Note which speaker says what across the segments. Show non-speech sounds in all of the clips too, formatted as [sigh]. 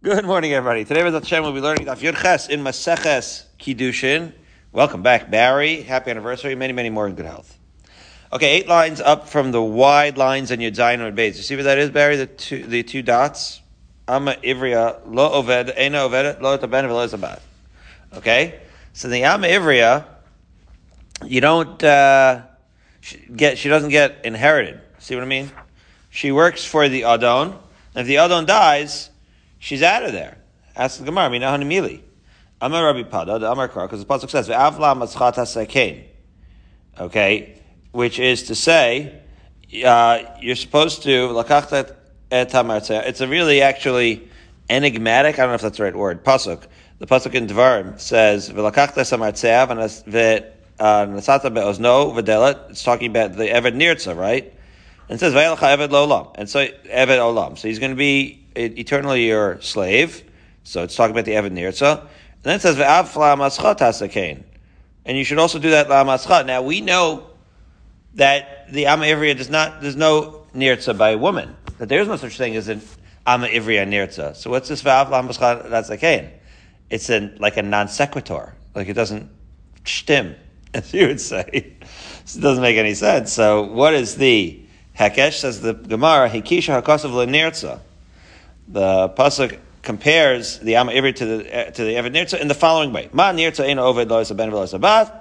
Speaker 1: Good morning, everybody. Today, with Hashem, we'll be learning Daf Yud Ches in Maseches Kiddushin. Welcome back, Barry. Happy anniversary. Many, many more in good health. Okay, eight lines up from the wide lines in Yud Zayin and Beis. You see what that is, Barry? The two, the two dots. Ama Ivria lo oved ena oved lo taben v'lo zabat. Okay, so the Ama Ivria, you don't uh, get. She doesn't get inherited. See what I mean? She works for the Adon. And if the Adon dies, she's out of there. Ask the Gemara, Mina Hanimili. Amar Rabbi Pada, the Amar Kar, because the Pasuk says, Ve'avla matzchat hasekein. Okay, which is to say, uh, you're supposed to, lakachta. It's a really actually enigmatic, I don't know if that's the right word, Pasuk. The Pasuk in Dvarim says, Ve'lakachta samartzeh, ve'nasata be'ozno v'delet. It's talking about the Eved Nirtza, right? And it says, Vayelcha Eved Lolam. And so, Eved Olam. So he's going to be eternally your slave. So it's talking about the Eved Nirtza. And then it says. And you should also do that. Now we know that the Amma Ivriya does not, there's no Nirtza by a woman. That there is no such thing as an Amma Ivriya Nirtza. So what's this Ve'av la maschot hasakain? It's an, like a non sequitur. Like it doesn't shtim, [laughs] as you would say. [laughs] it doesn't make any sense. So what is the Hekesh says the Gemara, Hikisha Hakasav Lenirtza. The Pasuk compares the Amma Ivri to the, to the in the following way. Ma Nirtza Eino Oved Lo Ben.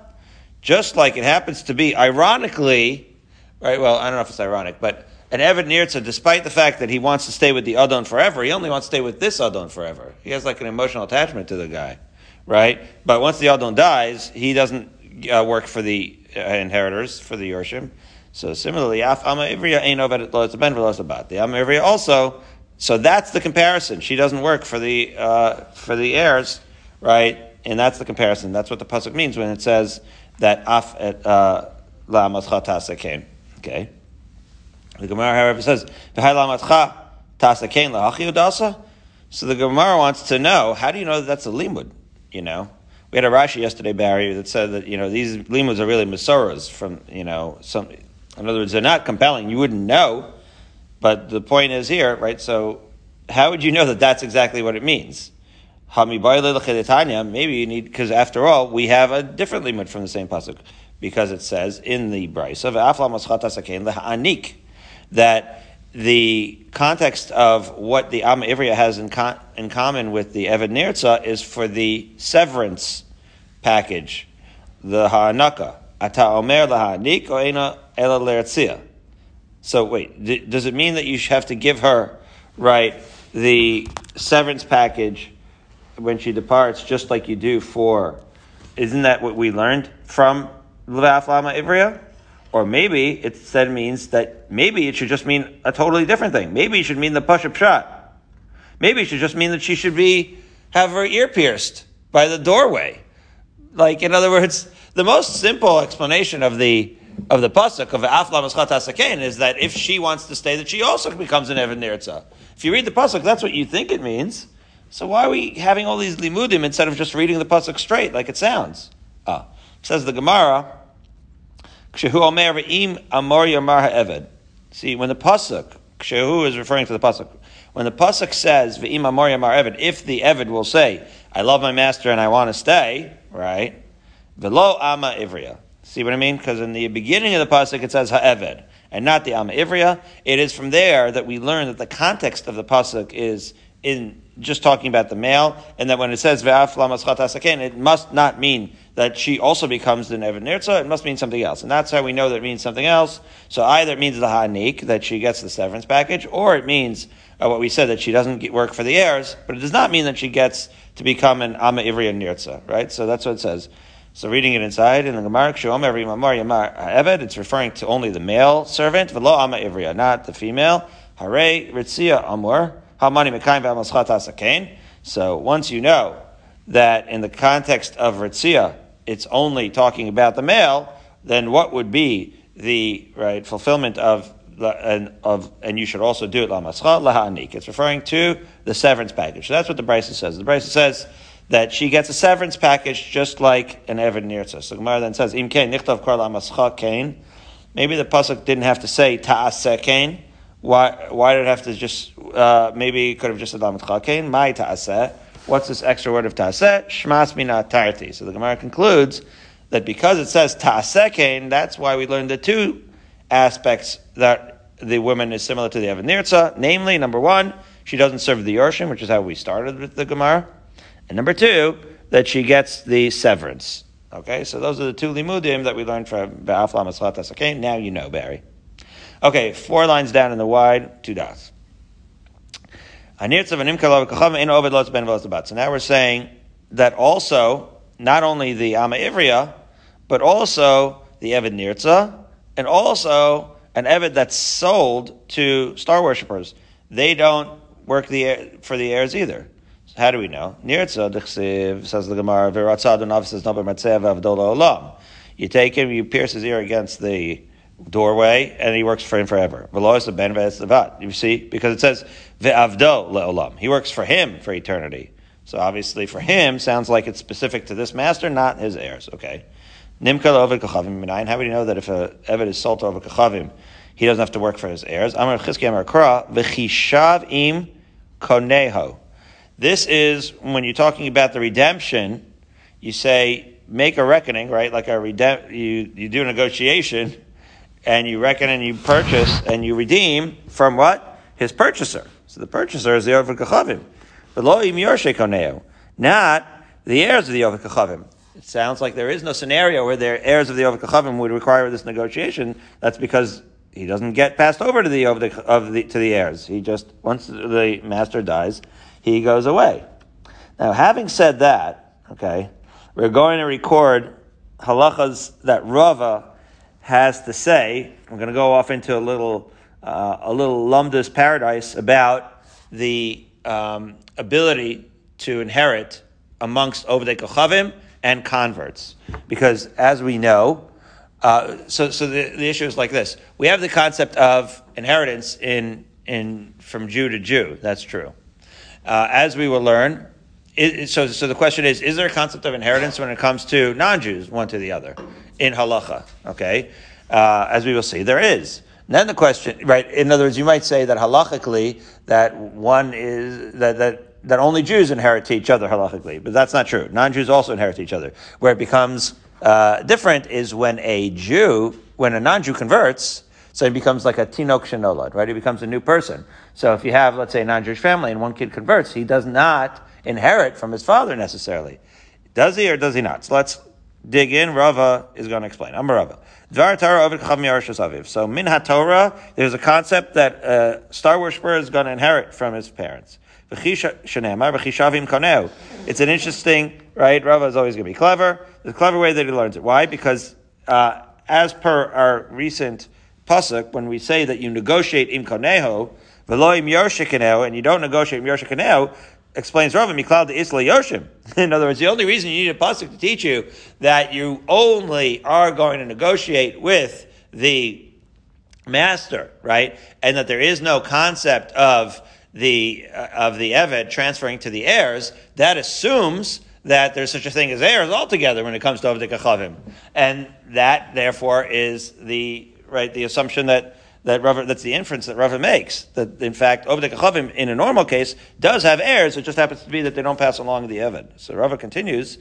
Speaker 1: Just like it happens to be, ironically, right, well, I don't know if it's ironic, but an Eved Nirtza, despite the fact that he wants to stay with the Adon forever, he only wants to stay with this Adon forever. He has like an emotional attachment to the guy, right? But once the Adon dies, he doesn't uh, work for the uh, inheritors, for the Yorshim. So similarly, Af Ama Ivriya ain't over lo ben about the Ama also. So that's the comparison. She doesn't work for the uh, for the heirs, right? And that's the comparison. That's what the pasuk means when it says that Af uh, La Mascha came. Okay. The Gemara, however, says V'hai La Lahachi Udasa. So the Gemara wants to know how do you know that that's a limud? You know, we had a Rashi yesterday, Barry, that said that you know these limuds are really masoras from you know some in other words, they're not compelling. You wouldn't know. But the point is here, right? So, how would you know that that's exactly what it means? Maybe you need, because after all, we have a different limit from the same pasuk, because it says in the Braisa of anik that the context of what the Am Ivriya has in, con- in common with the Eved Nirtza is for the severance package, the Ha'anaka. Ata omer lahanik or ena ela leretzia. So wait, d- does it mean that you have to give her, right, the severance package when she departs, just like you do for, isn't that what we learned from Levaf Lama Ivriya? Or maybe it said means that maybe it should just mean a totally different thing. Maybe it should mean the Pashup shot. Maybe it should just mean that she should be, have her ear pierced by the doorway. Like, in other words, the most simple explanation of the of the pasuk of Afla Maschat Hasakein is that if she wants to stay, that she also becomes an Evan Nirtza. If you read the pasuk, that's what you think it means. So why are we having all these limudim instead of just reading the pasuk straight like it sounds? Ah, says the Gemara. Eved. See, when the pasuk Kshehu is referring to the pasuk. When the pasuk says V'im Amor Yamar Eved, if the Eved will say, "I love my master and I want to stay," right? Velo ama ivria. See what I mean? Because in the beginning of the pasuk it says ha'eved, and not the ama ivria. It is from there that we learn that the context of the pasuk is in just talking about the male, and that when it says ve'af lamaschat it must not mean that she also becomes the Nevid Nirtza, it must mean something else. And that's how we know that it means something else. So either it means the Hanik, that she gets the severance package, or it means uh, what we said, that she doesn't get work for the heirs, but it does not mean that she gets to become an Amma Ivri Nirtza, right? So that's what it says. So reading it inside in the Gemara, Mamar Yamar Eved, it's referring to only the male servant, v'lo Amma Ivriya, not the female. Hare Ritzia Amor, Hamani Mekayim Asakain. So once you know that in the context of Ritzia, it's only talking about the male, then what would be the right fulfillment of and of and you should also do it lamaschat lahanik. It's referring to the severance package. So that's what the Braisa says. The Braisa says that she gets a severance package just like an Eved Nirtza. So Gemara then says, Im kain nichtav kar kain. Maybe the pasuk didn't have to say ta'aseh kain, Why, why did it have to just, uh, maybe it could have just said Lamed kain? my ta'aseh. What's this extra word of ta'aseh? Shmas mina tarti. So the Gemara concludes that because it says ta'aseh that's why we learned the two aspects that the woman is similar to the Evanirza. Namely, number one, she doesn't serve the Yorshim, which is how we started with the Gemara. And number two, that she gets the severance. Okay, so those are the two limudim that we learned from Ba'af Lamas Okay, now you know, Barry. Okay, four lines down in the wide, two dots. So now we're saying that also, not only the Ama Ivriya, but also the Evid Nirtza, and also an Evid that's sold to star worshippers. They don't work the, for the heirs either. How do we know? Nirtza, says the Gemara, olam. You take him, you pierce his ear against the doorway, and he works for him forever. You see, because it says ve'avdo le'olam. He works for him for eternity. So obviously, for him, sounds like it's specific to this master, not his heirs. Okay. Nimka ovid kachavim How would you know that if a Eved is sold to over kachavim, he doesn't have to work for his heirs? Amar chizki amar kra v'chishav im koneho. This is when you're talking about the redemption. You say make a reckoning, right? Like a redem- you you do a negotiation and you reckon and you purchase and you redeem from what? His purchaser. So the purchaser is the Ovid Kachavim. Not the heirs of the Ovid Kachavim. It sounds like there is no scenario where the heirs of the Ovid Kachavim would require this negotiation. That's because he doesn't get passed over to the, of the, to the heirs. He just, once the master dies, he goes away. Now, having said that, okay, we're going to record halachas that Rava has to say. I'm going to go off into a little uh, a little lumdus paradise about the um, ability to inherit amongst Ovdei Kochavim and converts. Because as we know, uh, so, so the, the issue is like this. We have the concept of inheritance in, in, from Jew to Jew. That's true. Uh, as we will learn, so, so the question is, is there a concept of inheritance when it comes to non-Jews, one to the other, in halacha? Okay, uh, as we will see, there is. And then the question, right? In other words, you might say that halachically that one is that that that only Jews inherit each other halachically, but that's not true. Non-Jews also inherit each other. Where it becomes uh, different is when a Jew, when a non-Jew converts, so he becomes like a tinok shenolad, right? He becomes a new person. So if you have, let's say, a non-Jewish family and one kid converts, he does not inherit from his father necessarily. Does he or does he not? So let's dig in. Rava is going to explain. I'm Rava. So min Torah, there's a concept that a uh, star worshiper is going to inherit from his parents. It's an interesting, right? Rava is always going to be clever. There's a clever way that he learns it. Why? Because uh, as per our recent pasuk, when we say that you negotiate im koneho, and you don't negotiate im yorshikaneo, explains Rava Miklal de Isla Yoshim. [laughs] In other words, the only reason you need a pasuk to teach you that you only are going to negotiate with the master, right, and that there is no concept of the uh, of the eved transferring to the heirs, that assumes that there's such a thing as heirs altogether when it comes to Avdik Achavim. And that, therefore, is the, right, the assumption that that that's the inference that Rava makes. That in fact, Ovdei Kachavim, in a normal case, does have heirs. It just happens to be that they don't pass along the Evid. So Rava continues,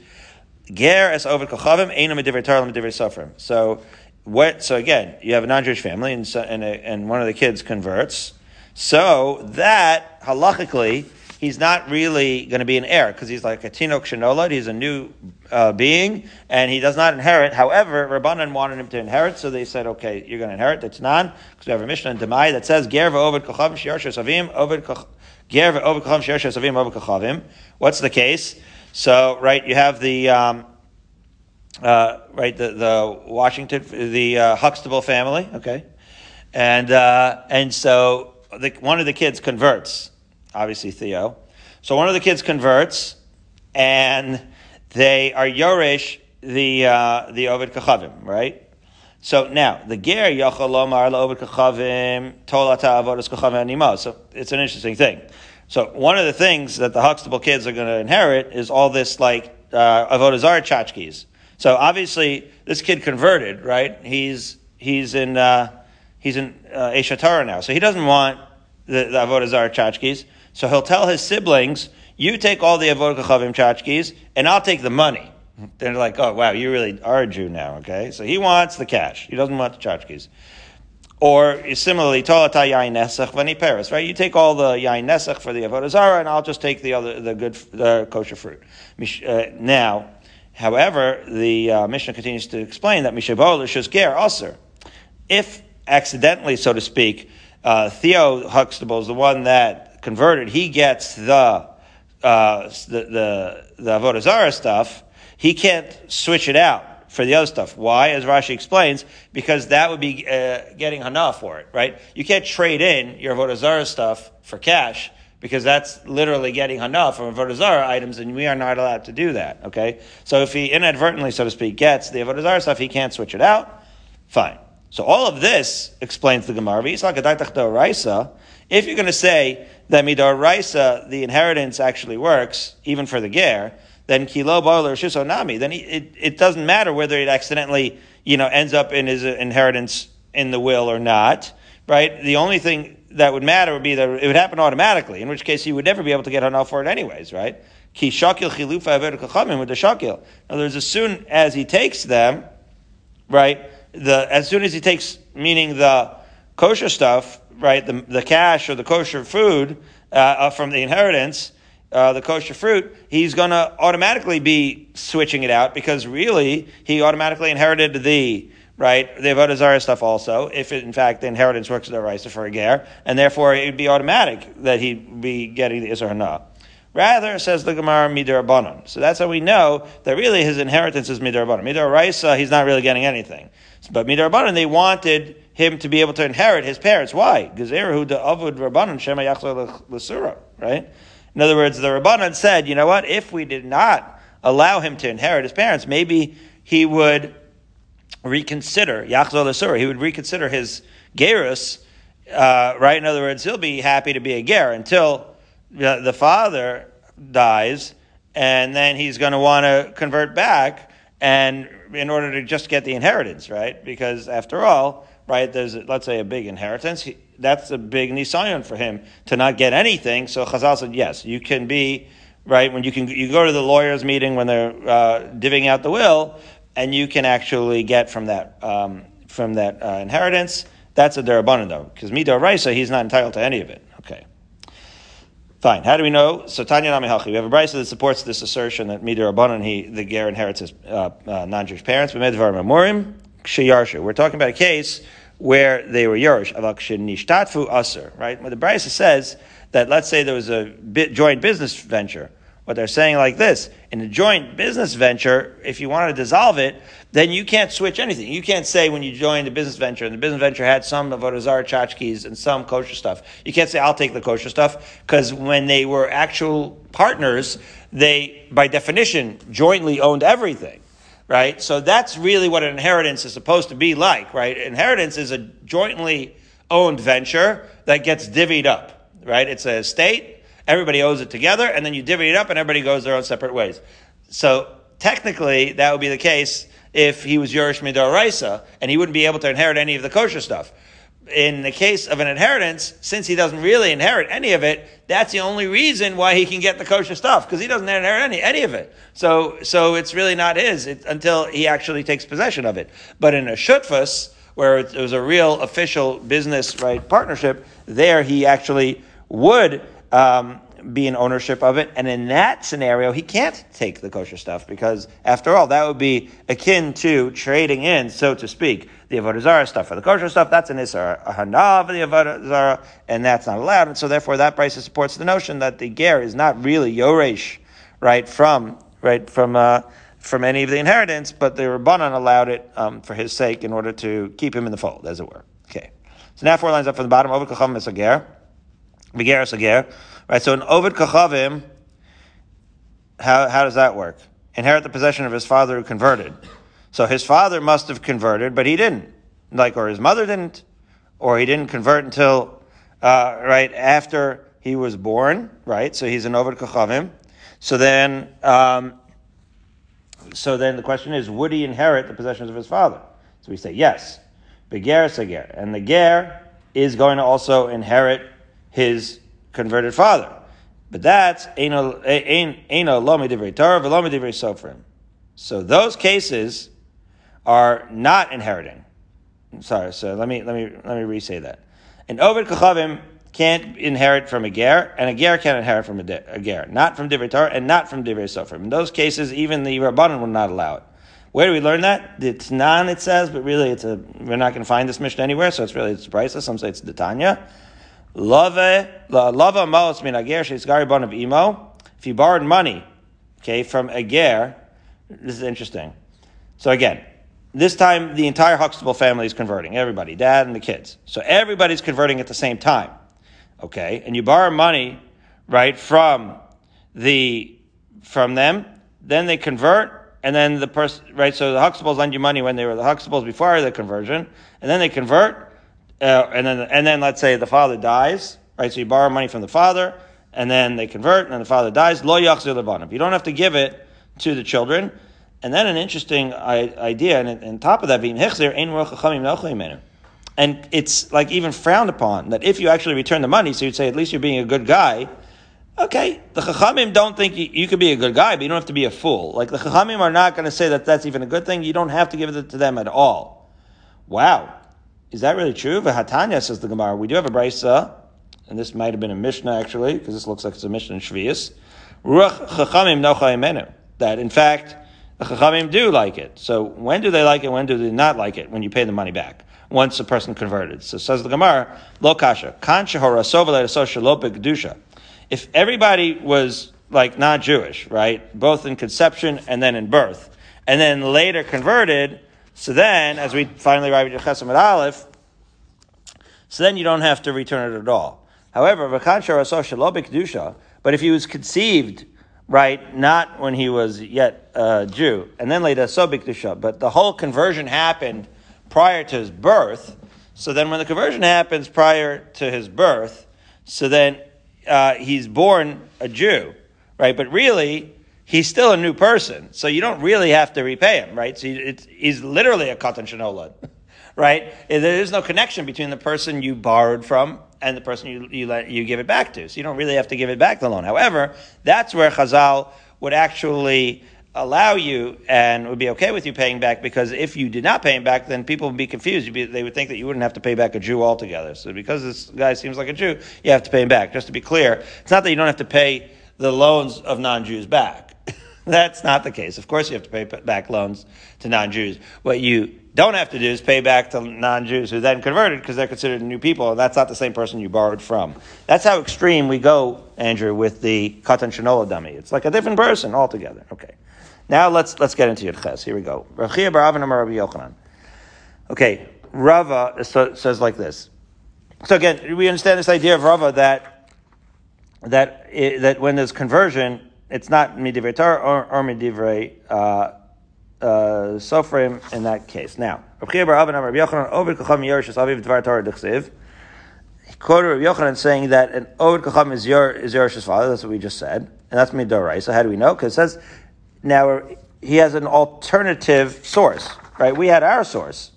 Speaker 1: Ger es Ovdei Kachavim, einam Tarlam Sofrim. So, what, so again, you have a non-Jewish family and, so, and, a, and one of the kids converts. So that, halachically, he's not really going to be an heir because he's like a tinok shenolad. He's a new uh, being and he does not inherit. However, Rabbanan wanted him to inherit, so they said, okay, you're going to inherit. That's non because we have a Mishnah in Demai that says ger v'ovid kochavim shiyarshes avim ovid ger v'ovid kochavim shiyarshes avim ovid kochavim. What's the case? So right, you have the. Um, uh, right, the, the Washington, the uh, Huxtable family, okay, and uh, and so the, one of the kids converts, obviously Theo. So one of the kids converts, and they are Yoresh, the, uh, the Ovid Kachavim, right? So now, the Ger Yachal Lomar Ovid Kachavim, Tolata Avodas Kachavim Animo. So it's an interesting thing. So one of the things that the Huxtable kids are going to inherit is all this like uh, Avodazar tchotchkes. So obviously, this kid converted, right? He's he's in uh, he's an uh, Eshatara now, so he doesn't want the, the Avodah Zarah tchotchkes. So he'll tell his siblings, you take all the Avodah Kachavim tchotchkes, and I'll take the money. They're like, oh wow, you really are a Jew now, okay? So he wants the cash. He doesn't want the tchotchkes. Or similarly, tolata yain nesach v'ni peres, right? You take all the yain nesach for the avodah zara, and I'll just take the other, the good, the kosher fruit. Uh, now, however, the uh, Mishnah continues to explain that mishabol is ger aser. If accidentally, so to speak, uh, Theo Huxtable is the one that converted. He gets the uh, the the, the avodah zara stuff. He can't switch it out for the other stuff. Why? As Rashi explains, because that would be uh, getting hana for it, right? You can't trade in your Avodah Zarah stuff for cash because that's literally getting hana from Avodah Zarah items, and we are not allowed to do that. Okay, so if he inadvertently, so to speak, gets the Avodah Zarah stuff, he can't switch it out. Fine. So all of this explains the Gemara. If you're going to say that midar raisa, the inheritance actually works even for the ger, then kilo shiso nami, then he, it, it doesn't matter whether it accidentally, you know, ends up in his inheritance in the will or not, right? The only thing that would matter would be that it would happen automatically, in which case he would never be able to get hana for it anyways, right? Ki shakil chilufa with the shakil. In other words, as soon as he takes them, right, the, as soon as he takes, meaning the kosher stuff, right, the, the cash or the kosher food, uh, from the inheritance, uh, the kosher fruit, he's going to automatically be switching it out because really he automatically inherited the right the avodah zarah stuff also. If it, in fact the inheritance works the raisa for a ger, and therefore it would be automatic that he'd be getting the isra hana. Rather, says the Gemara, midar So that's how we know that really his inheritance is midar banan. Midar raisa, he's not really getting anything. But midar banan, they wanted him to be able to inherit his parents. Why? Gezeru the avud shema yachzor l'sura, right? In other words, the Rabbanan said, you know what, if we did not allow him to inherit his parents, maybe he would reconsider, Yachzol Asura, he would reconsider his gerus, uh, right? In other words, he'll be happy to be a ger until the father dies, and then he's going to want to convert back, and in order to just get the inheritance, right? Because after all, right, there's, let's say, a big inheritance. He, that's a big nisayon for him to not get anything. So Chazal said, yes, you can be right when you can you go to the lawyers meeting when they're uh, divvying out the will, and you can actually get from that um, from that uh, inheritance. That's a derabanan though, because midar raisa he's not entitled to any of it. Fine. How do we know? So Tanya Nami We have a brisa that supports this assertion that midar abanan he the ger inherits his uh, uh non-Jewish parents. We're talking about a case where they were Yerush, avakshin nishtatfu aser, right? Where the Brisa says that let's say there was a joint business venture. What they're saying like this, in a joint business venture, if you want to dissolve it, then you can't switch anything. You can't say when you joined the business venture, and the business venture had some of Zarah tchotchkes and some kosher stuff. You can't say, I'll take the kosher stuff, because when they were actual partners, they, by definition, jointly owned everything right? So that's really what an inheritance is supposed to be like, right? Inheritance is a jointly owned venture that gets divvied up, right? It's a estate, everybody owes it together, and then you divvy it up and everybody goes their own separate ways. So technically, that would be the case if he was Yerush Midar Raisa, and he wouldn't be able to inherit any of the kosher stuff in the case of an inheritance, since he doesn't really inherit any of it, that's the only reason why he can get the kosher stuff because he doesn't inherit any any of it. So so it's really not his it, until he actually takes possession of it. But in a shutfus, where it was a real official business right partnership, there he actually would. Um, be in ownership of it. And in that scenario, he can't take the kosher stuff because, after all, that would be akin to trading in, so to speak, the avodah zara stuff for the kosher stuff. That's an isar, a hana for the avodah zara, and that's not allowed. And so, therefore, that price supports the notion that the ger is not really yoresh, right from right from. Uh, from any of the inheritance, but the Rabbanan allowed it um, for his sake in order to keep him in the fold, as it were. Okay. So now four lines up from the bottom. Over kacham ger. Beger is a ger. Right, so an Ovid Kachavim, how, how does that work? Inherit the possession of his father who converted. So his father must have converted, but he didn't. Like, or his mother didn't, or he didn't convert until, uh, right, after he was born, right? So he's an Ovid Kachavim. So then, um, so then the question is, would he inherit the possessions of his father? So we say yes. beger sager, and the ger is going to also inherit his converted father. But that's eno lomi divrei Torah v'lomi divrei sofrim. So those cases are not inheriting. Sorry, so let me let me let me re-say that. An Ovid Kachavim can't inherit from a ger, and a ger can't inherit from a, a ger, not from divrei Torah and not from divrei sofrim. In those cases, even the rabbanon will not allow it. Where do we learn that? It's non, it says, but really it's a, we're not going to find this mission anywhere, so it's really, it's priceless. Some say it's the Tanya. Lava, eh, lava malos min ager bon of imo. If you borrowed money, okay, from a ger, this is interesting. So again, this time the entire Huxtable family is converting, everybody, dad and the kids. So everybody's converting at the same time. Okay, and you borrow money, right, from the from them, then they convert, and then the person, right, so the Huxtables lend you money when they were the Huxtables before the conversion, and then they convert, uh, and then and then let's say the father dies, right? So you borrow money from the father, and then they convert, and then the father dies. Lo yachzir. You don't have to give it to the children. And then an interesting idea, and on top of that, hechzer ein and it's like even frowned upon that if you actually return the money, so you'd say at least you're being a good guy. Okay, the chachamim don't think you, you could be a good guy, but you don't have to be a fool. Like the chachamim are not going to say that that's even a good thing. You don't have to give it to them at all. Wow, is that really true? V'hatanya says the Gemara. We do have a brisa, and this might have been a Mishnah actually, because this looks like it's a Mishnah in Shvius. Ruach chachamim That in fact the chachamim do like it. So when do they like it? When do they not like it? When you pay the money back once a person converted. So says the Gemara, lo kasha, If everybody was like not Jewish, right, both in conception and then in birth, and then later converted, so then, as we finally arrive at Chesam at Aleph, so then you don't have to return it at all. However, but if he was conceived, right, not when he was yet a Jew, and then later Sobik but the whole conversion happened prior to his birth. So then, when the conversion happens prior to his birth, so then uh, he's born a Jew, right? But really, he's still a new person. So you don't really have to repay him, right? So he's literally a katan shenolad, [laughs] right? There is no connection between the person you borrowed from and the person you, you let you give it back to. So you don't really have to give it back the loan. However, that's where Chazal would actually allow you and would be okay with you paying back because if you did not pay him back, then people would be confused. Be, they would think that you wouldn't have to pay back a Jew altogether. So because this guy seems like a Jew, you have to pay him back. Just to be clear, it's not that you don't have to pay the loans of non-Jews back. That's not the case. Of course, you have to pay back loans to non-Jews. What you don't have to do is pay back to non-Jews who then converted because they're considered new people, and that's not the same person you borrowed from. That's how extreme we go, Andrew, with the katan shenola dummy. It's like a different person altogether. Okay. Now let's let's get into your Yudches. Here we go. Rabbi Yochanan. Okay, Rava uh, says like this. So again, we understand this idea of Rava that that eh, that when there's conversion, it's not midivrei Torah or, or midivrei uh, uh, Sofrim in that case. Now, quoted Rabbi Yochanan saying that an Ovid Kacham is your is Yerusha's father. That's what we just said, and that's midorai. So how do we know? Because it says now he has an alternative source, right? We had our source.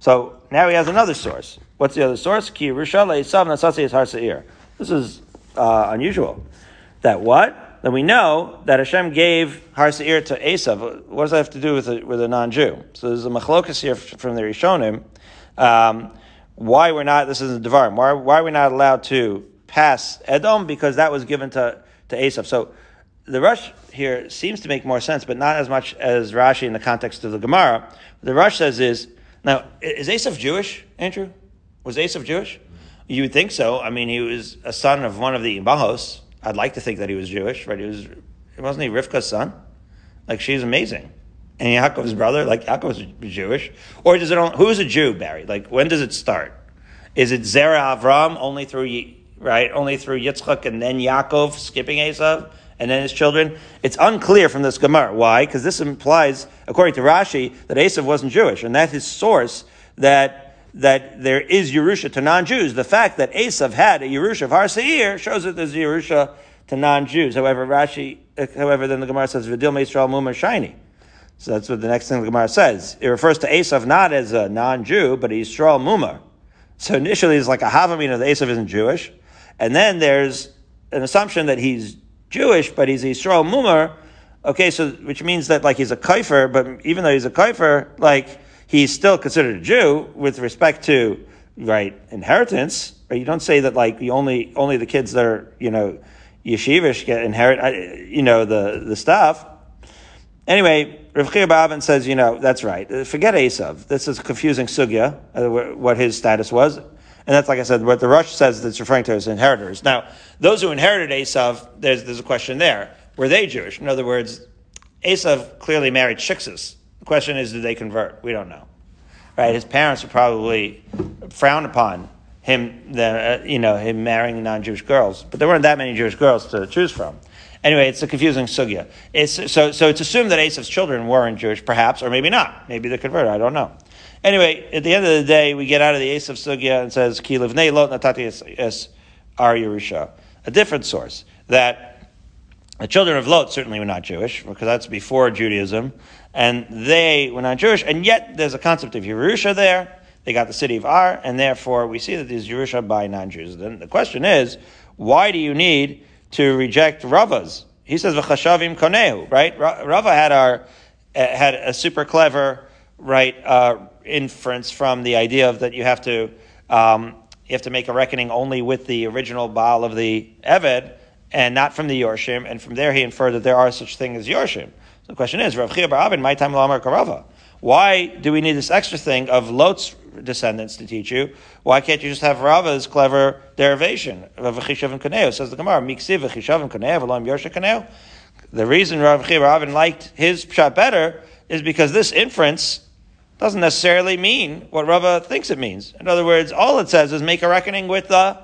Speaker 1: So now he has another source. What's the other source? Ki This is uh, unusual. That what? Then we know that Hashem gave Har Seir to Esav. What does that have to do with a, with a non-Jew? So there's a machlokas here from the Rishonim. Um, why we're not, this is a Devarim, why, why are we not allowed to pass Edom? Because that was given to, to Esav. So the Rosh here seems to make more sense, but not as much as Rashi in the context of the Gemara. The Rosh says is, now, is Esav Jewish, Andrew? Was Esav Jewish? You would think so. I mean, he was a son of one of the Ibahos. I'd like to think that he was Jewish, right? He was, wasn't he Rivka's son? Like, she's amazing. And Yaakov's brother, like, Yaakov was Jewish. Or does it, only, who is a Jew, Barry? Like, when does it start? Is it Zera Avram only through, right, only through Yitzchak and then Yaakov skipping Esav? and then his children? It's unclear from this Gemara. Why? Because this implies, according to Rashi, that Esav wasn't Jewish, and that his source that that there is Yerusha to non-Jews. The fact that Esav had a Yerusha of Har Seir shows that there's Yerusha to non-Jews. However, Rashi, uh, however, then the Gemara says Vidil Meisrael Muma Shiny. So that's what the next thing the Gemara says. It refers to Esav not as a non-Jew, but Yisrael Mumar. So initially it's like a Havamina that Esav isn't Jewish. And then there's an assumption that he's Jewish, but he's a Yisrael Mumar. Okay, so which means that like he's a kaifer, but even though he's a kaifer, like he's still considered a Jew with respect to right inheritance. Right? You don't say that like the only only the kids that are you know yeshivish get inherit you know the the stuff. Anyway, Rav Chia Ba'avin says, you know, that's right. Forget Esav. This is confusing sugya, uh, what his status was. And that's, like I said, what the Rosh says that's referring to as inheritors. Now, those who inherited Esav, there's, there's a question there. Were they Jewish? In other words, Esav clearly married Shiksus. The question is, did they convert? We don't know. Right? His parents would probably frown upon him, the, uh, you know, him marrying non-Jewish girls. But there weren't that many Jewish girls to choose from. Anyway, it's a confusing sugya. It's, so, so it's assumed that Esav's children weren't Jewish, perhaps, or maybe not. Maybe they converted. I don't know. Anyway, at the end of the day, we get out of the Esav sugya and says, Ki livnei lot natati es ar Yerusha. A different source. That the children of Lot certainly were not Jewish, because that's before Judaism, and they were not Jewish, and yet there's a concept of Yerusha there. They got the city of Ar, and therefore we see that there's Yerusha by non-Jews. Then the question is, why do you need to reject Rava's. He says v'chashavim koneu, right? Rava had our had a super clever right uh, inference from the idea of that you have to um, you have to make a reckoning only with the original Baal of the Eved and not from the Yorshim, and from there he inferred that there are such things as Yorshim. So the question is, Rav Chia Bar my time Lamar Karava. Why do we need this extra thing of Lot's descendants to teach you? Why can't you just have Rava's clever derivation of Chishav Kaneo? Says the Gemara, Miksiv Chishav Kaneo, Elam Yorsha Kaneo. The reason Rav Chia liked his shot better is because this inference doesn't necessarily mean what Rava thinks it means. In other words, all it says is make a reckoning with the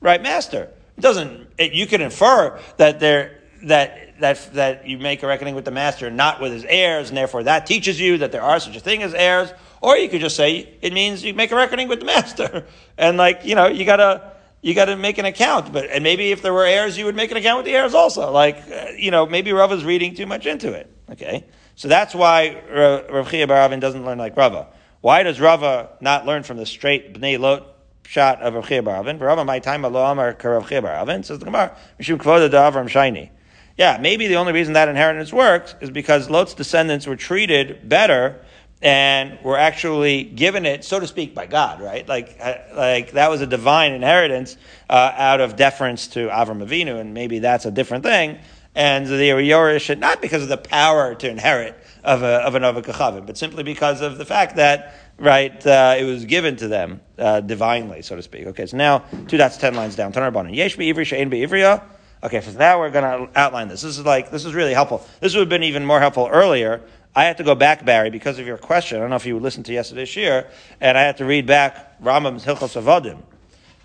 Speaker 1: right master. It doesn't. It, you can infer that there that that, that you make a reckoning with the master, not with his heirs, and therefore that teaches you that there are such a thing as heirs. Or you could just say it means you make a reckoning with the master, [laughs] and like you know you gotta you gotta make an account. But and maybe if there were heirs, you would make an account with the heirs also. Like uh, you know maybe Rava is reading too much into it. Okay, so that's why Rav Chia Baravin doesn't learn like Rava. Why does Rava not learn from the straight Bnei Lot shot of Rav Chia Baravin? Rava my time lo amar Rav Chia Baravin says the Gemara Mishum Kvoda Avram Shiny. Yeah, maybe the only reason that inheritance works is because Lot's descendants were treated better and were actually given it, so to speak, by God, right? Like, uh, like that was a divine inheritance uh, out of deference to Avram Avinu, and maybe that's a different thing. And were Yorish, not because of the power to inherit of, a, of an Avakachavim, but simply because of the fact that, right, uh, it was given to them uh, divinely, so to speak. Okay, so now two dots, ten lines down. Our Yesh be'ivri she'en be'ivriya. Okay, so now we're going to outline this. This is like, this is really helpful. This would have been even more helpful earlier. I had to go back, Barry, because of your question. I don't know if you listened to yesterday's year, and I had to read back Rambam's Hilchos Avodim.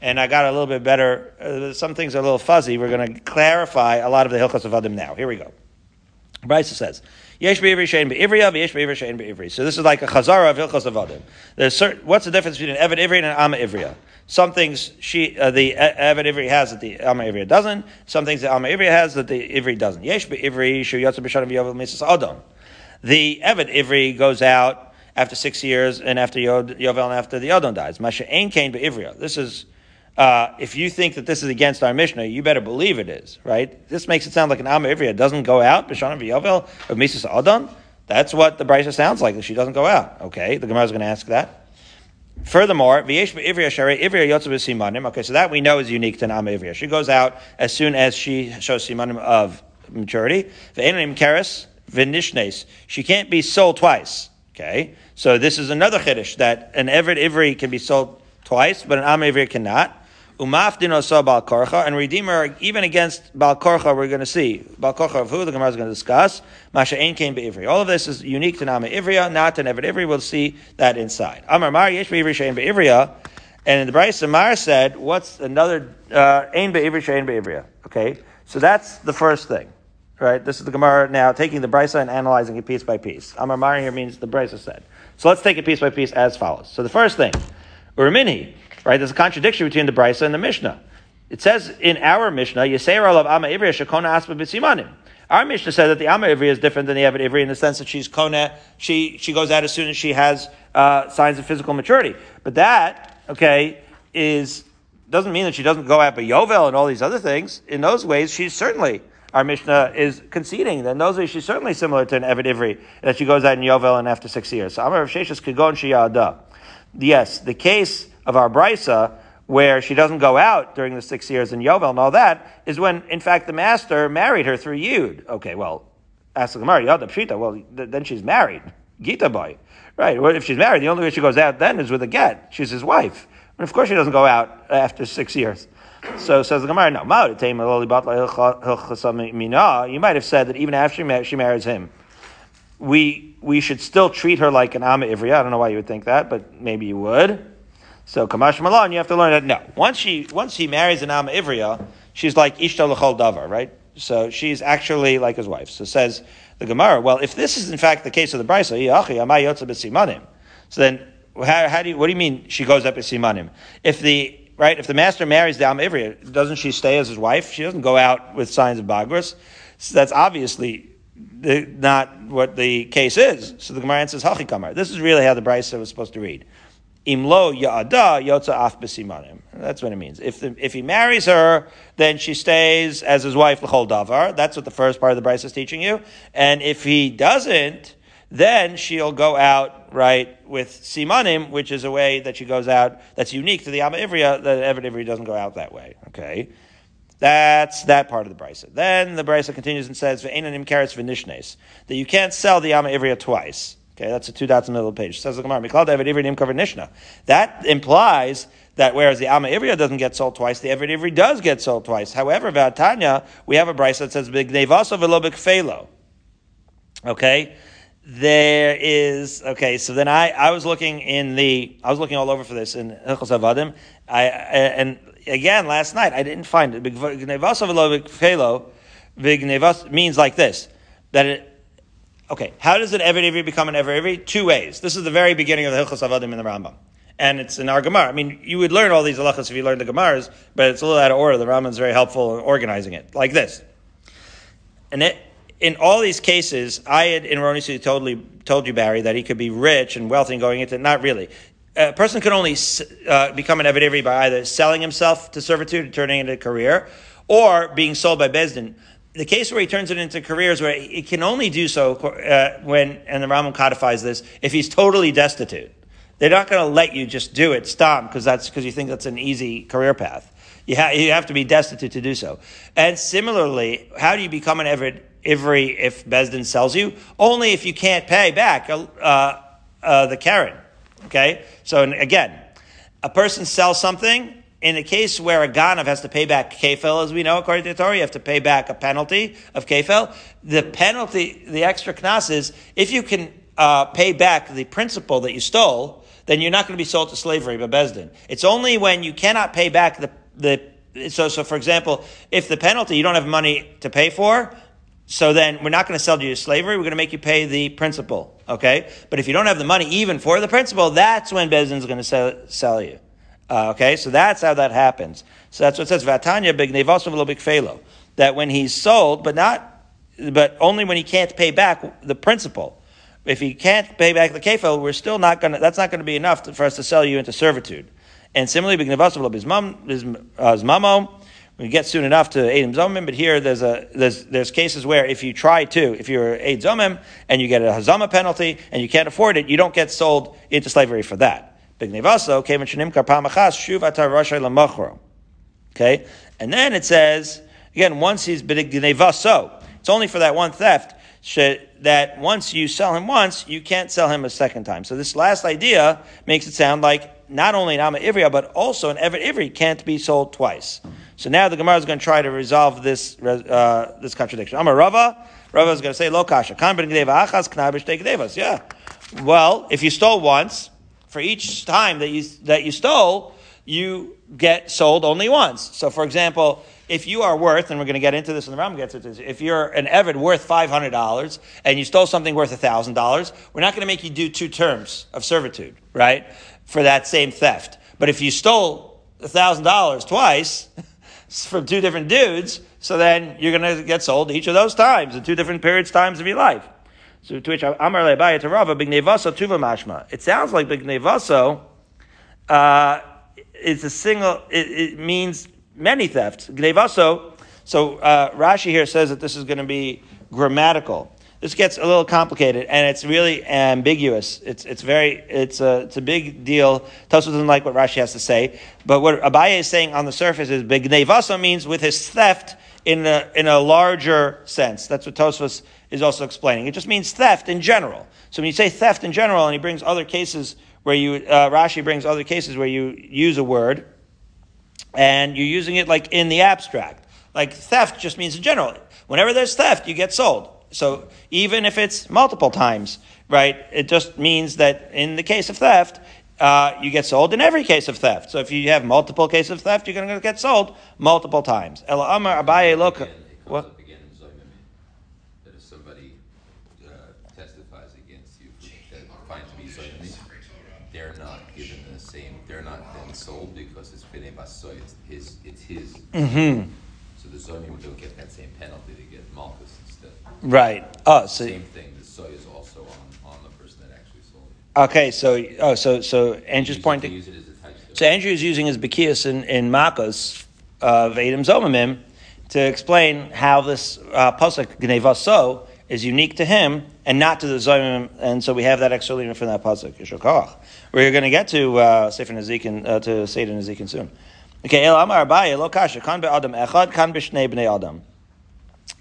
Speaker 1: And I got a little bit better. Uh, some things are a little fuzzy. We're going to clarify a lot of the Hilchos Avodim now. Here we go. Braisa says, Yesh be'ivri shein be'ivriya, yesh be'ivri shein be'ivri. So this is like a chazara of Hilchos Avodim. There's certain, what's the difference between an Ivri and an Amma? Some things she, uh, the Evid Ivri has that the Amma Ivri doesn't. Some things the Amma Ivri has that the Ivri doesn't. Yesh Ivri shu yotza b'shana v'yovel misas adon. The Evid Ivri goes out after six years and after Yovel and after the Adon dies. Masha ein kain be'ivriya. This is, uh, if you think that this is against our Mishnah, you better believe it is, right? This makes it sound like an Amma Ivriya doesn't go out, b'shana v'yovel of misas adon. That's what the Brisa sounds like, that she doesn't go out. Okay, the Gemara is going to ask that. Furthermore, okay, so that we know is unique to Nama Ivriya. She goes out as soon as she shows simanim of maturity. She can't be sold twice. Okay, so this is another chiddush that an Eved Ivri can be sold twice, but an Am Ivri cannot. Umafdin bal korcha, and redeemer even against bal korcha. We're going to see bal korcha of who the Gemara is going to discuss. Masha ein came beivri. All of this is unique to Nama Ivriya, not to Nevid Ivri. We'll see that inside. Amar Mar yesh beivri shein beivriya, and in the Brayis Mar said, what's another uh, ein beivri shein beivriya? Okay, so that's the first thing. Right, this is the Gemara now taking the brisa and analyzing it piece by piece. Amar Mar here means the brisa said. So let's take it piece by piece as follows. So the first thing, Urimini, Right? There's a contradiction between the Brisa and the Mishnah. It says in our Mishnah, Yisrael of Ama Ivriya Shekona Aspa B'Simanim. Our Mishnah said that the Amma Ivri is different than the Eved Ivri in the sense that she's Kona, she, she goes out as soon as she has uh, signs of physical maturity. But that, okay, is doesn't mean that she doesn't go out by Yovel and all these other things. In those ways, she's certainly our Mishnah is conceding that in those ways she's certainly similar to an Eved Ivri, that she goes out in Yovel and after six years. So Amar of Sheshas could go in Shiyada. Yes, the case of our Brisa, where she doesn't go out during the six years in Yovel and all that, is when, in fact, the master married her through Yud. Okay, well, ask the Gemara, Yada Pshita, well, th- then she's married. Gita boy. Right, well, if she's married, the only way she goes out then is with a get. She's his wife. And of course she doesn't go out after six years. So says the Gemara, no, you might have said that even after she marries him, we, we should still treat her like an Amma Ivriya. I don't know why you would think that, but maybe you would. So Kamash Malon, you have to learn that no. Once she once he marries an Amma Ivriya, she's like Ishta L'chol Davar, right? So she's actually like his wife. So says the Gemara, well, if this is in fact the case of the Brisa, so then how, how do you, what do you mean she goes up as simanim? If the right, if the master marries the Am Ivri, doesn't she stay as his wife? She doesn't go out with signs of bagras. So that's obviously the, not what the case is. So the Gemara answers hachikamar. This is really how the Brisa was supposed to read. Imlo ya'ada yotza af b'simanim. That's what it means. If the, if he marries her, then she stays as his wife l'chol davar. That's what the first part of the Brisa is teaching you. And if he doesn't, then she'll go out, right, with simanim, which is a way that she goes out that's unique to the Amma Ivriya, that Eved Ivri doesn't go out that way. Okay? That's that part of the brisa. Then the brisa continues and says, that you can't sell the Amma Ivriya twice. Okay, that's the two dots in the middle of the page. Says the Gemara, "Miklal Eved Ivri nim cover nishna." That implies that whereas the Amma Ivriya doesn't get sold twice, the Eved Ivri does get sold twice. However, Vatanya, we have a brisa that says, "B'gnevasa v'lo b'kfelo." Okay, there is okay. So then I, I was looking in the I was looking all over for this in Hilchos Avadim. I, and again last night I didn't find it. Vignevas means like this that it. Okay, how does an Eved Ivri become an Eved Ivri? Two ways. This is the very beginning of the Hilchos Avadim in the Rambam. And it's in our Gemara. I mean, you would learn all these halachas if you learned the Gemaras, but it's a little out of order. The Rambam is very helpful in organizing it. Like this. And it, in all these cases, I had erroneously totally told you, Barry, that he could be rich and wealthy and going into not really. A person can only uh, become an Eved by either selling himself to servitude and turning it into a career, or being sold by Bezdin. The case where he turns it into careers where he can only do so uh, when, and the Rambam codifies this, if he's totally destitute. They're not going to let you just do it, stop, because that's because you think that's an easy career path. You, ha- you have to be destitute to do so. And similarly, how do you become an Ivri if Besdin sells you, only if you can't pay back uh, uh, the Karen. Okay? So again, a person sells something. In the case where a Ganav has to pay back kefil, as we know, according to the Torah, you have to pay back a penalty of kefil. The penalty, the extra knas is, if you can uh, pay back the principal that you stole, then you're not going to be sold to slavery by Besdin. It's only when you cannot pay back the, the so, so for example, if the penalty you don't have money to pay for, so then we're not going to sell you to slavery. We're going to make you pay the principal. Okay? But if you don't have the money even for the principal, that's when Bezin is going to sell, sell you. Uh, okay? So that's how that happens. So that's what it says. Vatanya big nevosov big felo. That when he's sold, but not, but only when he can't pay back the principal. If he can't pay back the kefil, we're still not going to, that's not going to be enough to, for us to sell you into servitude. And similarly, big nevosov mamo we get soon enough to Eidim Zomim, but here there's a there's there's cases where if you try to, if you're Aid Zomim and you get a Hazama penalty and you can't afford it, you don't get sold into slavery for that. Okay, and then it says again once he's so it's only for that one theft that once you sell him once, you can't sell him a second time. So this last idea makes it sound like not only an Amma Ivriya, but also an Evet Ivri can't be sold twice. So now the Gemara is going to try to resolve this uh, this contradiction. I'm a Rava. Rava is going to say lo kasha. Yeah. Well, if you stole once, for each time that you that you stole, you get sold only once. So, for example, if you are worth, and we're going to get into this in the Ram gets into this, if you're an Evid worth $500 and you stole something worth $1,000, we're not going to make you do two terms of servitude, right? For that same theft. But if you stole $1,000 twice, [laughs] from two different dudes, so then you're going to get sold each of those times in two different periods, times of your life. So to which Amar Lebaya to Rava, Bignevaso Tuva Mashma. It sounds like Bignevaso uh, is a single, it, it, means many thefts. Gnevaso, so uh, Rashi here says that this is going to be grammatical. This gets a little complicated and it's really ambiguous. It's, it's very, it's a, it's a big deal. Tosu doesn't like what Rashi has to say. But what Abaye is saying on the surface is Bignevaso means with his theft in a, in a larger sense. That's what Tosfos is also explaining. It just means theft in general. So when you say theft in general, and he brings other cases where you, uh, Rashi brings other cases where you use a word, and you're using it like in the abstract. Like theft just means in general. Whenever there's theft, you get sold. So even if it's multiple times, right, it just means that in the case of theft, uh, you get sold in every case of theft. So if you have multiple cases of theft, you're going to get sold multiple times. Ela Amar Abaye look. What?
Speaker 2: That if somebody uh, testifies against you that finds to be zoyimi, they're not given the same. They're not then sold because it's been a basoy. It's his. It's his.
Speaker 1: Mm-hmm.
Speaker 2: So the zoyim don't get that same penalty. They get malchus instead.
Speaker 1: Right. Oh, so
Speaker 2: Same thing. The soy is also on, on the person that actually sold it.
Speaker 1: Okay, so oh, so so Andrew's pointing.
Speaker 2: they use it as a type of-
Speaker 1: So Andrew is using his Bekias in, in Makos of Adam Zomamim to explain how this uh, pasuk Gneva So is unique to him and not to the Zomim, and so we have that extra leader from that pasuk. Yishokach. We're going to get to uh, Sefer Nezikin uh, to Seder Nezikin soon. Okay, El Amar Abaye Lo Kasha Kan Be'adam Echad Kan B'Shnei Bnei Adam.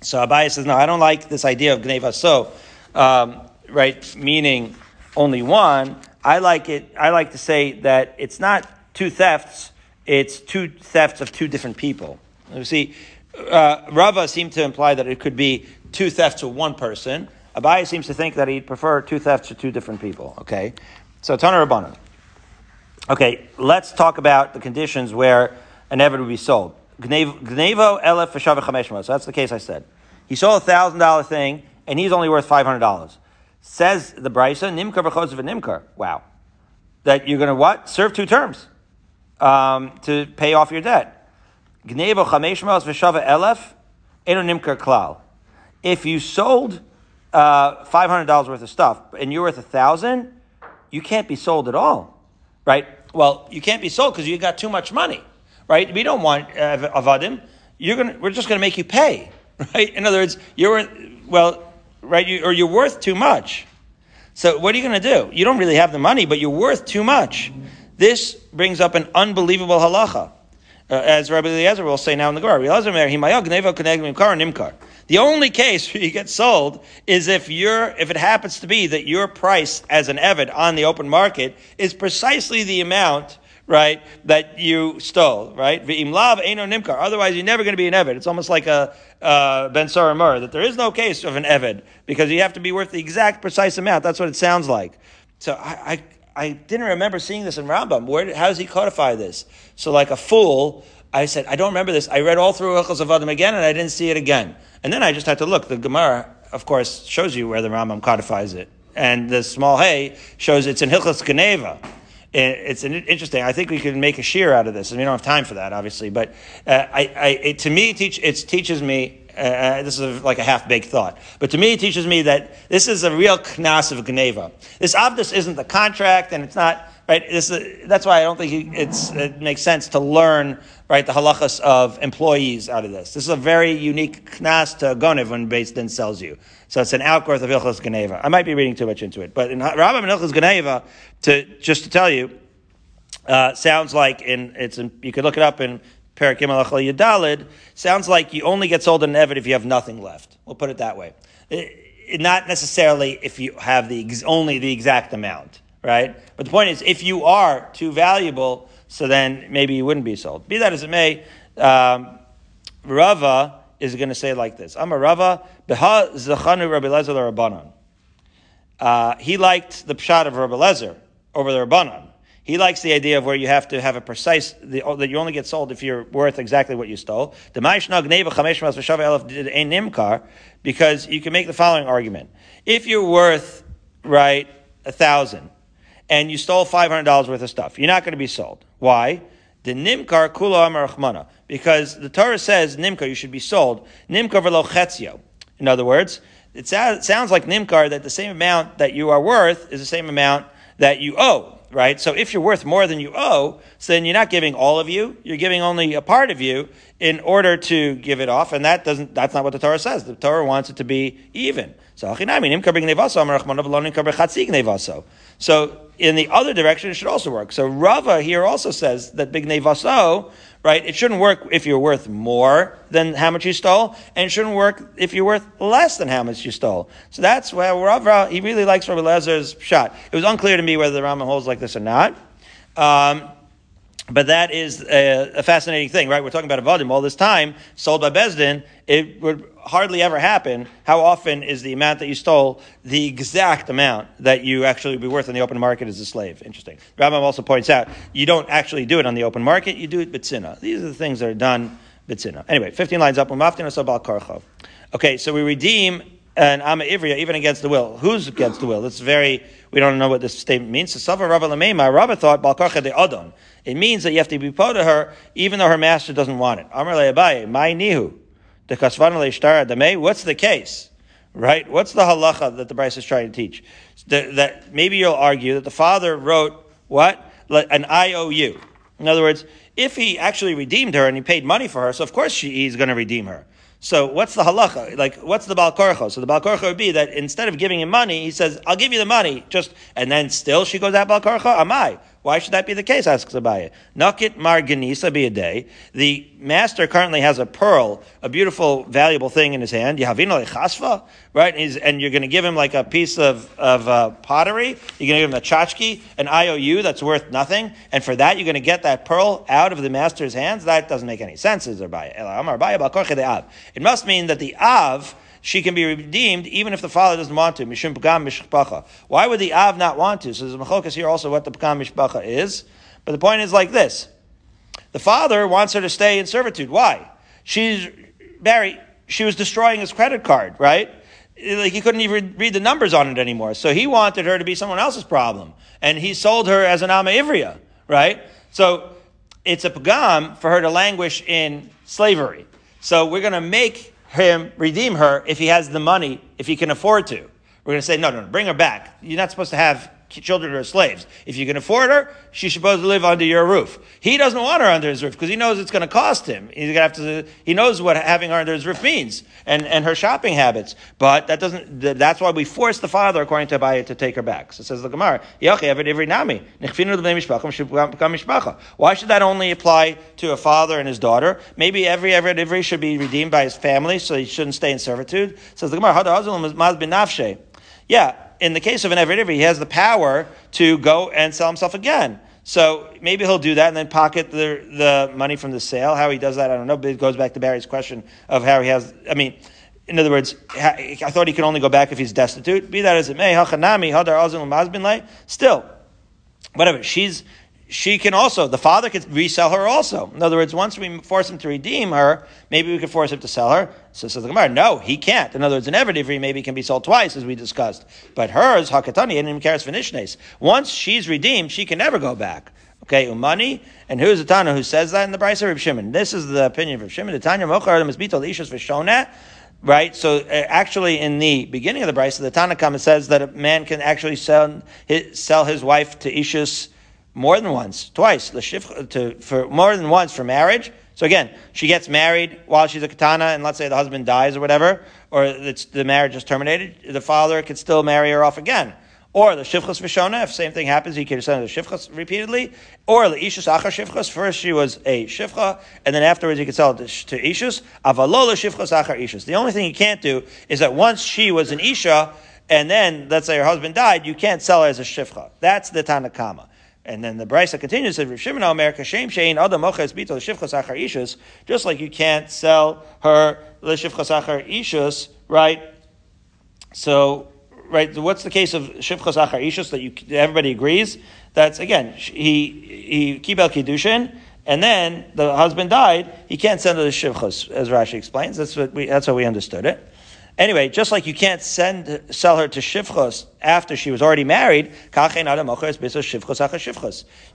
Speaker 1: So Abaye says, no, I don't like this idea of Gneva So, um, right? Meaning only one. I like it. I like to say that it's not two thefts; it's two thefts of two different people. You see, uh, Rava seemed to imply that it could be two thefts of one person. Abaye seems to think that he'd prefer two thefts to two different people. Okay, so Tana Rabbanan. Okay, let's talk about the conditions where an Evid would be sold. Gnevo elef. So that's the case I said. He sold a thousand dollar thing, and he's only worth five hundred dollars. Says the Braisa nimkar v'chosav nimkar. Wow, that you're going to what serve two terms um, to pay off your debt. Gnevo chameshma v'shavah elef eno nimkar klal. If you sold uh, five hundred dollars worth of stuff and you're worth a thousand, you can't be sold at all right? Well, you can't be sold because you got too much money, right? We don't want uh, avadim. You're gonna, we're just going to make you pay, [laughs] right? In other words, you're well, right? You, or you're worth too much. So what are you going to do? You don't really have the money, but you're worth too much. This brings up an unbelievable halacha. Uh, as Rabbi Eliezer will say now in the Gemara, the only case where you get sold is if you're, if it happens to be that your price as an Evid on the open market is precisely the amount, right, that you stole, right? Otherwise, you're never going to be an Evid. It's almost like a uh, Ben Saramur, that there is no case of an Evid because you have to be worth the exact precise amount. That's what it sounds like. So I, I I didn't remember seeing this in Rambam. Where, how does he codify this? So, like a fool, I said, I don't remember this. I read all through Hilchos Avadim again, and I didn't see it again. And then I just had to look. The Gemara, of course, shows you where the Rambam codifies it, and the small hay shows it's in Hilchos Geneva. It's interesting. I think we could make a shear out of this, and we don't have time for that, obviously. But uh, I, I, it, to me, teach, it teaches me uh, this is like a half baked thought. But to me, it teaches me that this is a real knas of Geneva. This Abdus isn't the contract, and it's not, right? This is, that's why I don't think it's, it makes sense to learn, right, the halachas of employees out of this. This is a very unique knas to Gonev when Beis Din sells you. So it's an outgrowth of Ilchas Geneva. I might be reading too much into it, but in Rambam Ilchas Geneva, to, just to tell you, uh, sounds like in, it's in, you could look it up in Parakim Alachal Yadalid, sounds like you only get sold an Evid if you have nothing left. We'll put it that way. It, not necessarily if you have the only the exact amount, right? But the point is, if you are too valuable, so then maybe you wouldn't be sold. Be that as it may, um, Rava is going to say like this: I'm a Rava beha zachanu Rabbi Lezer Rabbanon. Uh, he liked the pshat of Rabbi Lezer over the Rabbanon. He likes the idea of where you have to have a precise, the, that you only get sold if you're worth exactly what you stole. Because you can make the following argument. If you're worth, right, a thousand, and you stole $500 worth of stuff, you're not going to be sold. Why? The nimkar kula amarachmana. Because the Torah says, Nimkar, you should be sold. Nimkar velo chetzio. In other words, it sounds like Nimkar that the same amount that you are worth is the same amount that you owe right? So if you're worth more than you owe, so then you're not giving all of you, you're giving only a part of you in order to give it off, and that doesn't, that's not what the Torah says. The Torah wants it to be even. So, so in the other direction, it should also work. So Rava here also says that big nevaso, right? It shouldn't work if you're worth more than how much you stole, and it shouldn't work if you're worth less than how much you stole. So that's where Rava, he really likes Rabbi Lezer's shot. It was unclear to me whether the Rambam holds like this or not. Um, but that is a, a, fascinating thing, right? We're talking about a volume all this time, sold by Besdin. It would hardly ever happen. How often is the amount that you stole the exact amount that you actually would be worth in the open market as a slave? Interesting. Rambam also points out you don't actually do it on the open market, you do it bitzina. These are the things that are done bitzina. Anyway, 15 lines up. Okay, so we redeem an Amma Ivria even against the will. Who's against the will? It's very, we don't know what this statement means. So Sava Rabba Lameima, Rabba thought Balkarcha de. It means that you have to be part to her even though her master doesn't want it. Amar Abaye, my nihu, the kasvan le What's the case? Right? What's the halacha that the Braisa is trying to teach? The, that maybe you'll argue that the father wrote what? An IOU. In other words, if he actually redeemed her and he paid money for her, so of course she, he's going to redeem her. So what's the halacha? Like, what's the balkorcho? So the balkorcho would be that instead of giving him money, he says, "I'll give you the money," just and then still she goes out balkorcho. Amai. Why should that be the case? asks Abaye. Nakit mar genisa be a day. The master currently has a pearl, a beautiful, valuable thing in his hand. Yahavino chasva, right? And, and you're going to give him like a piece of, of uh, pottery. You're going to give him a tchotchke, an IOU that's worth nothing. And for that, you're going to get that pearl out of the master's hands? That doesn't make any sense, says Abaye. It must mean that the Av, she can be redeemed even if the father doesn't want to. Mishum pagam mishpacha. Why would the av not want to? So there's a machokas here also what the pagam mishpacha is. But the point is like this: the father wants her to stay in servitude. Why? She's Barry. She was destroying his credit card, right? Like he couldn't even read the numbers on it anymore. So he wanted her to be someone else's problem, and he sold her as an ama ivria, right? So it's a pagam for her to languish in slavery. So we're going to make him redeem her if he has the money, if he can afford to. We're going to say, no, no, no, bring her back. You're not supposed to have children or slaves. If you can afford her, she's supposed to live under your roof. He doesn't want her under his roof because he knows it's going to cost him. He's going to have to. He knows what having her under his roof means and, and her shopping habits. But that doesn't. That's why we force the father, according to Abaye, to take her back. So says the Gemara. Why should that only apply to a father and his daughter? Maybe every Eved Ivri should be redeemed by his family, so he shouldn't stay in servitude. Says the Gemara. Yeah, in the case of an Eved he has the power to go and sell himself again. So maybe he'll do that and then pocket the, the money from the sale. How he does that, I don't know, but it goes back to Barry's question of how he has, I mean, in other words, I thought he could only go back if he's destitute. Be that as it may, Hachanami, Hadar Azin still, whatever. She's she can also, the father could resell her also. In other words, once we force him to redeem her, maybe we could force him to sell her. So says the Gemara, no, he can't. In other words, an Eved Ivri maybe can be sold twice, as we discussed. But hers, Hakatani, and Karis Finishnes. Once she's redeemed, she can never go back. Okay, Umani, and who's the Tana who says that in the Braisa of Shimon? This is the opinion of Shimon. The Tanya Mochar Masbito Ishas Vishona. Right, so uh, actually, in the beginning of the Braisa, the Tana Tanakh says that a man can actually sell his, sell his wife to Ishus more than once, twice, to, for more than once for marriage. So again, she gets married while she's a katana, and let's say the husband dies or whatever, or the marriage is terminated, the father could still marry her off again. Or the shivchas v'shona, if same thing happens, he could send the shivchas repeatedly. Or the ishus achar shivchas, first she was a shivcha, and then afterwards he could sell it to, to ishus. Avalola shivchas achar ishus. The only thing you can't do is that once she was an isha, and then let's say her husband died, you can't sell her as a shivcha. That's the Tanakama. And then the Braisa continues, says, Shimon Omer, Kashem Shein, Adam Moches Bito, Shivchas Achar Ishus, just like you can't sell her Shivchas Achar Ishus, right? So, right, what's the case of Shivchas Achar Ishus that you, everybody agrees? That's, again, he, he, Kibel Kiddushin, and then the husband died, he can't send her the Shivchas, as Rashi explains. That's what we, that's how we understood it. Anyway, just like you can't send sell her to shivchos after she was already married,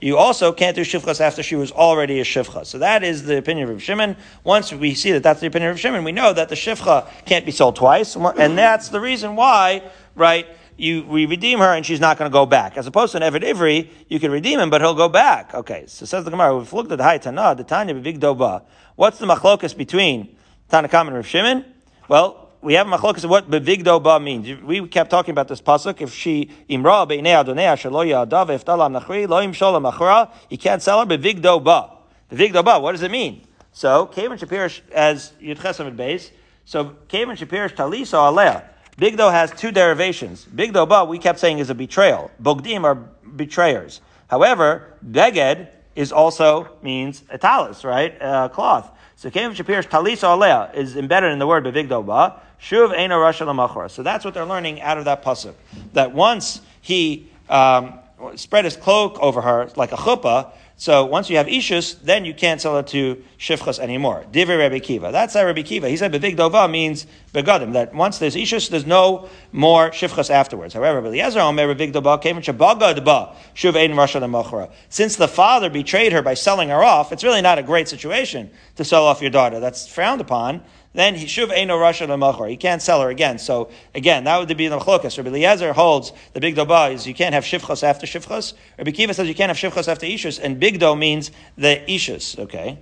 Speaker 1: you also can't do shivchos after she was already a shivcha. So that is the opinion of Shimon. Once we see that that's the opinion of Shimon, we know that the shivcha can't be sold twice, and that's the reason why, right? You, we redeem her and she's not going to go back. As opposed to an Eved Ivri, you can redeem him, but he'll go back. Okay, so says the Gemara, we've looked at the High Tanah, the Tanya Bivig Doba. What's the machlokas between Tanakam and Rav Shimon? Well, we have machlokas of what bevigdo ba means. We kept talking about this pasuk. If she imra beinei adonei shelo yadav iftalam nachri lo imsholam achra, you can't sell her bevigdo ba. Bevigdo ba. What does it mean? So Kavan Shapirish as Yudchesamid base. So Kavan Shapirish taliso alea. Bigdo has two derivations. Bigdo ba we kept saying is a betrayal. Bogdim are betrayers. However, beged is also means a talis, right? A cloth. So Kavan Shapirish taliso alea is embedded in the word bevigdo ba. Shuv Eina Rasha So that's what they're learning out of that pasuk. That once he um, spread his cloak over her like a chuppah, so once you have ishus, then you can't sell it to shifchas anymore. Divrei Rabbi Kiva. That's how Rabbi Kiva. He said bevig dova means begadim. That once there's ishus, there's no more shifchas afterwards. However, Eliezer Omer bevig dova came shabagad ba shuv ein rasha lemachra. Since the father betrayed her by selling her off, it's really not a great situation to sell off your daughter. That's frowned upon then he shuv eno rasha lemachor. He can't sell her again. So again, that would be the machlokas. Rabbi Eliezer holds the big doba is you can't have shivchos after shivchos. Rabbi Kiva says you can't have shivchos after ishus, and big do means the ishus. Okay.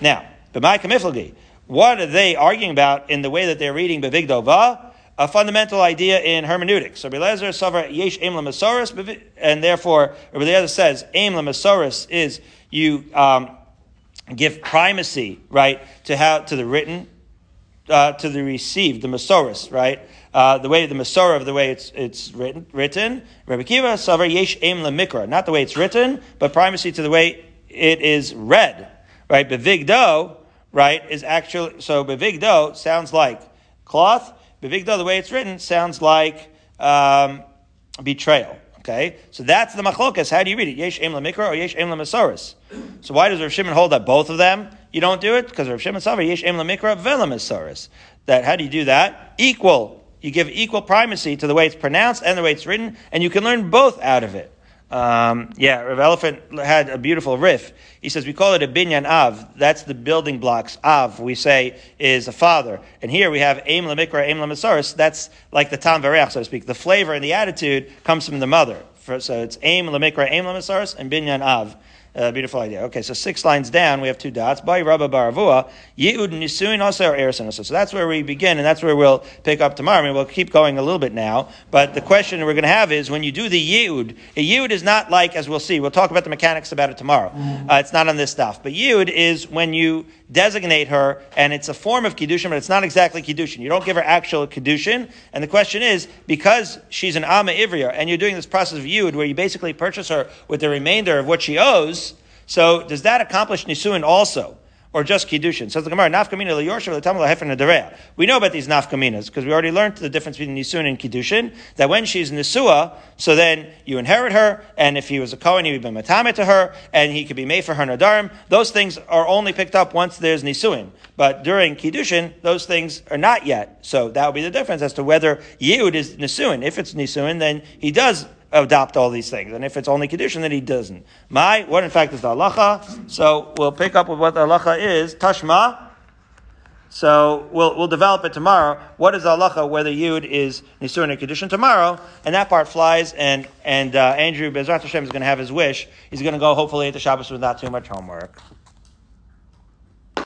Speaker 1: Now, b'mai. What are they arguing about in the way that they're reading b'big dova? A fundamental idea in hermeneutics. So Rabbi Eliezer suffer yesh aim lemasoris, and therefore Rabbi Eliezer says aim lemasoris is you. Um, give primacy, right, to how to the written uh, to the received, the Masoris, right? Uh, the way the Masorah of the way it's it's written. Written. Rabbi Kiva Savar Yesh Aim Lemikra, not the way it's written, but primacy to the way it is read, right? Bevigdo, right, is actually so Bevigdo sounds like cloth. Bevigdo, the way it's written, sounds like um, betrayal. Okay, so that's the machlokas. How do you read it? Yesh Aim Lemikra or Yesh Aim Lemasoris? So why does Rav Shimon hold that both of them? You don't do it because Rav Shimon Savar Yesh Em Lamikra Velamasaris. That how do you do that? Equal. You give equal primacy to the way it's pronounced and the way it's written, and you can learn both out of it. Um, yeah, Rav Elephant had a beautiful riff. He says we call it a binyan av. That's the building blocks. Av we say is a father, and here we have aim lamikra, aim lamasaris. That's like the tam vareach, so to speak. The flavor and the attitude comes from the mother. So it's aim lamikra, aim lamasaris, and binyan av. Uh, beautiful idea. Okay, so six lines down, we have two dots. By Rabba Baravua, Yehud Nisuin also or Erison also. So that's where we begin, and that's where we'll pick up tomorrow. I mean, we'll keep going a little bit now, but the question we're going to have is when you do the Yehud, a Yehud is not like, as we'll see, we'll talk about the mechanics about it tomorrow. Mm-hmm. Uh, it's not on this stuff. But Yehud is when you designate her, and it's a form of Kiddushin, but it's not exactly Kiddushin. You don't give her actual Kiddushin, and the question is, because she's an Ama Ivriya, and you're doing this process of Yehud where you basically purchase her with the remainder of what she owes, so does that accomplish nisuin also? Or just kiddushin? Says the Gemara, nafkamina leyorshav letamala hefer nedareya. We know about these nafkaminas because we already learned the difference between nisuin and kiddushin. That when she's nisua, so then you inherit her, and if he was a kohen, he would be matame to her, and he could be made for her nadarim. Those things are only picked up once there's nisuin. But during kiddushin, those things are not yet. So that would be the difference as to whether yehud is nisuin. If it's nisuin, then he does adopt all these things. And if it's only kiddushin, then he doesn't. My, what in fact is the halacha? So we'll pick up with what the halacha is. Tashma. So we'll, we'll develop it tomorrow. What is the halacha whether yud is nisur and kiddushin tomorrow? And that part flies, and, and uh, Andrew Bezrat Hashem is going to have his wish. He's going to go hopefully at the Shabbos with not too much homework.